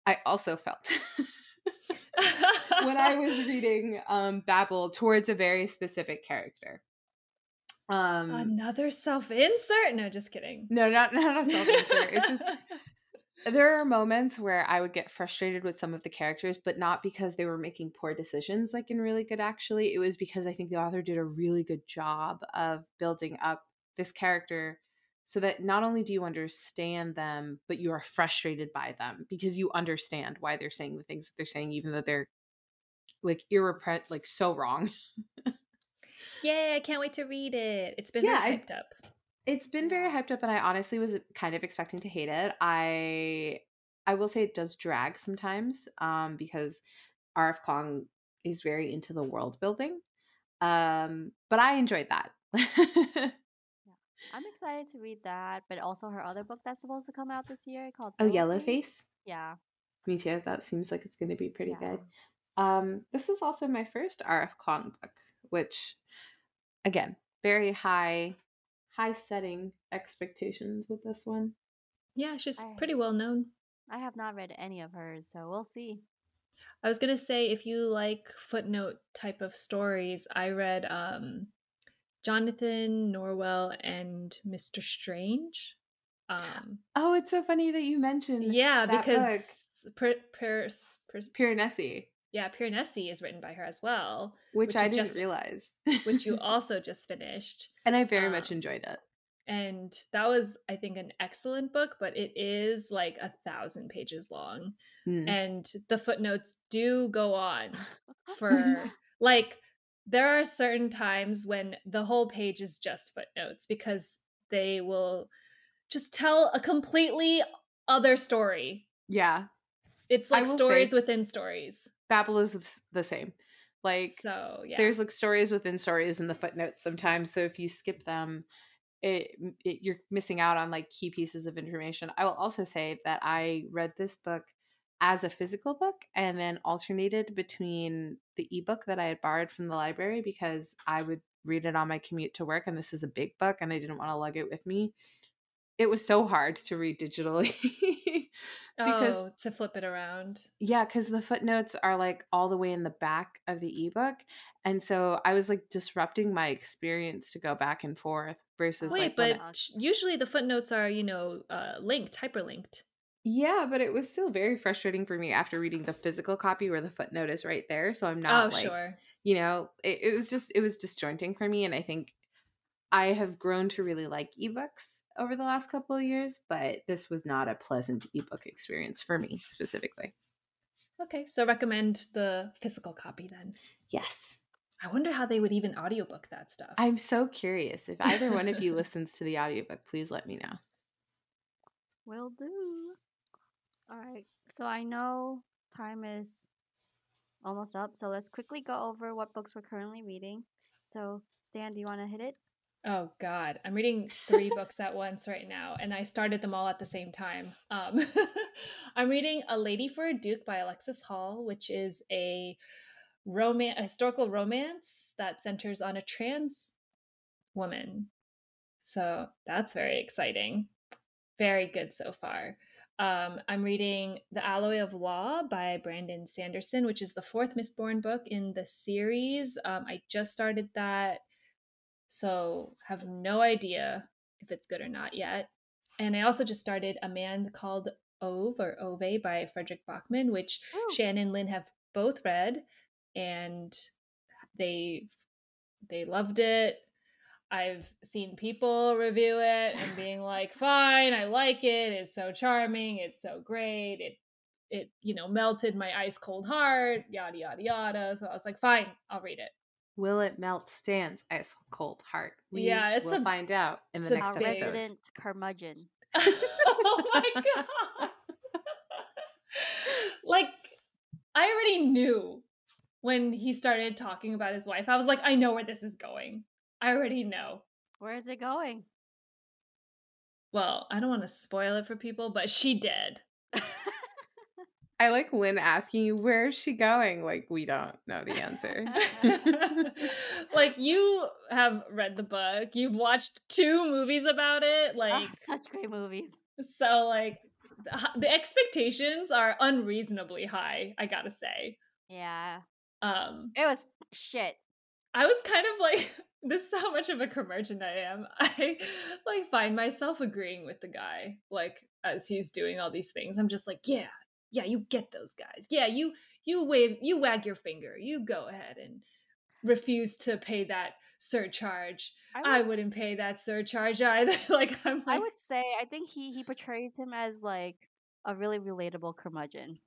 I also felt when I was reading um, Babel towards a very specific character. Um, Another self insert? No, just kidding. no, not not a self insert. It's just there are moments where I would get frustrated with some of the characters, but not because they were making poor decisions, like in really good, actually. It was because I think the author did a really good job of building up this character so that not only do you understand them, but you are frustrated by them because you understand why they're saying the things that they're saying, even though they're like irrepre like so wrong. Yay, I can't wait to read it. It's been Yeah, very I- hyped up. It's been very hyped up, and I honestly was kind of expecting to hate it. I I will say it does drag sometimes, um, because R.F. Kuang is very into the world building. Um, but I enjoyed that. I'm excited to read that, but also her other book that's supposed to come out this year called oh, Yellowface. Yellowface. Yeah. Me too. That seems like it's going to be pretty yeah. good. Um, this is also my first R.F. Kuang book, which, again, very high, high setting expectations with this one. Yeah, she's I- pretty well known. I have not read any of hers, so we'll see. I was gonna say if you like footnote type of stories, I read um Jonathan Norrell and Mr. Strange. Um Oh, it's so funny that you mentioned yeah, that because Piranesi, yeah, Piranesi is written by her as well, which, Which I didn't just- realize. which you also just finished. and I very much um, enjoyed it. And that was, I think, an excellent book, but it is like a thousand pages long. Mm. And the footnotes do go on for like there are certain times when the whole page is just footnotes because they will just tell a completely other story. yeah, It's like stories within stories. Babel is the the same. Like so yeah. there's like stories within stories in the footnotes sometimes. So if you skip them, it, it you're missing out on like key pieces of information. I will also say that I read this book as a physical book and then alternated between the ebook that I had borrowed from the library because I would read it on my commute to work and this is a big book and I didn't want to lug it with me. It was so hard to read digitally because oh, to flip it around. yeah, because the footnotes are like all the way in the back of the ebook. And so I was like disrupting my experience to go back and forth versus Wait, like but usually the footnotes are, you know, uh, linked, hyperlinked. Yeah, but it was still very frustrating for me after reading the physical copy where the footnote is right there. So I'm not oh, like, sure. you know, it, it was just, it was disjointing for me. And I think I have grown to really like ebooks over the last couple of years, but this was not a pleasant ebook experience for me specifically. Okay, so recommend the physical copy then. Yes. I wonder how they would even audiobook that stuff. I'm so curious. If either one of you listens to the audiobook, please let me know. Will do. All right. So I know time is almost up. So let's quickly go over what books we're currently reading. So, Stan, do you want to hit it? Oh God, I'm reading three books at once right now, and I started them all at the same time. Um, I'm reading *A Lady for a Duke* by Alexis Hall, which is a romance, a historical romance that centers on a trans woman. So that's very exciting. Very good so far. Um, I'm reading *The Alloy of Law* by Brandon Sanderson, which is the fourth Mistborn book in the series. Um, I just started that so have no idea if it's good or not yet. And I also just started A Man Called Ove or Ove by Frederick Backman, which Ooh. Shannon and Lynn have both read and they they loved it. I've seen people review it and being like, "Fine, I like it. It's so charming. It's so great. It it you know melted my ice cold heart. Yada yada yada." So I was like, "Fine, I'll read it." Will it melt Stan's ice cold heart? We Yeah, it's will a- find out in the next episode. resident curmudgeon. oh my god. like I already knew when he started talking about his wife. I was like, I know where this is going. I already know. Where is it going? Well, I don't want to spoil it for people, but she did. I like Lynn asking you, where is she going? Like, we don't know the answer. like you have read the book, you've watched two movies about it, like such great movies. so like the the expectations are unreasonably high, I got to say. Yeah. Um It was shit. I was kind of like, this is how much of a curmudgeon I am. I like find myself agreeing with the guy, like as he's doing all these things. I'm just like, yeah, yeah, you get those guys. Yeah, you you wave, you wag your finger. You go ahead and refuse to pay that surcharge. I would, wouldn't pay that surcharge either. like I'm I would say I think he he portrays him as like a really relatable curmudgeon.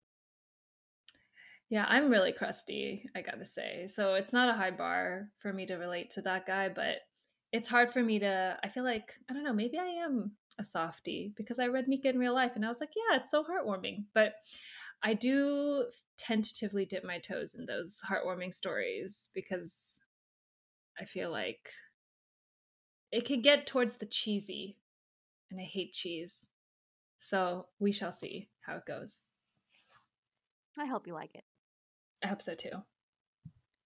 Yeah, I'm really crusty, I gotta say. So it's not a high bar for me to relate to that guy, but it's hard for me to. I feel like, I don't know, maybe I am a softie because I read Mika in real life and I was like, yeah, it's so heartwarming. But I do tentatively dip my toes in those heartwarming stories because I feel like it can get towards the cheesy, and I hate cheese. So we shall see how it goes. I hope you like it. I hope so too.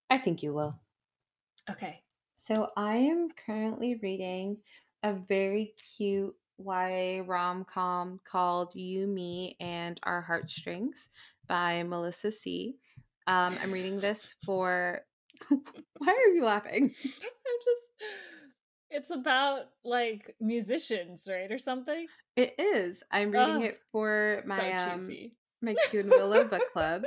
I think you will. Okay. So I am currently reading a very cute YA rom com called You, Me, and Our Heartstrings by Melissa See Um, I'm reading this for. Why are you laughing? I'm just. It's about like musicians, right, or something. It is. I'm reading Ugh, it for so my um, my Cute and Willow book club.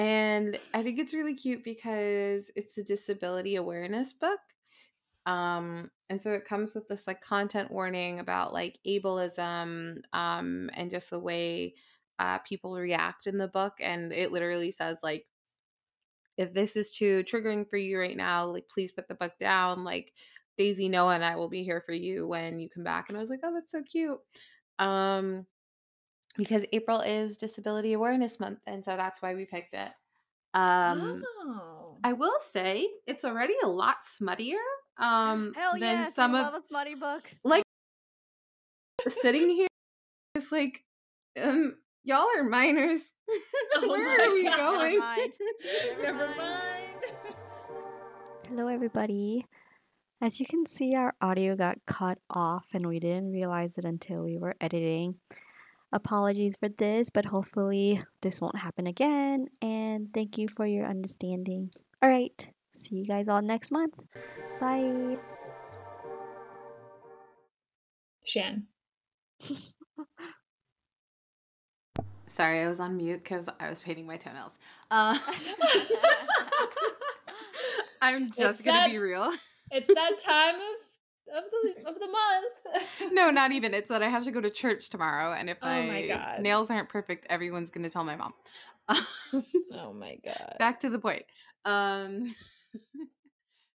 And I think it's really cute because it's a disability awareness book. Um, and so it comes with this like content warning about like ableism um, and just the way uh, people react in the book. And it literally says like, if this is too triggering for you right now, like please put the book down. Like Daisy, Noah, and I will be here for you when you come back. And I was like, oh, that's so cute. Um, because April is Disability Awareness Month, and so that's why we picked it. Um, oh. I will say it's already a lot smuttier um, Hell than yes, some I of love a smutty book. like sitting here, just like um, y'all are minors. Oh Where are we God. going? Never mind. Never mind. Hello, everybody. As you can see, our audio got cut off and we didn't realize it until we were editing. Apologies for this, but hopefully this won't happen again. And thank you for your understanding. All right. See you guys all next month. Bye. Shan. Sorry, I was on mute because I was painting my toenails. Uh, I'm just It's gonna that- be real. It's that time of of the of the month. no, not even. It's that I have to go to church tomorrow, and if Oh my, my God. nails aren't perfect, everyone's gonna tell my mom. oh my god. Back to the point. Um,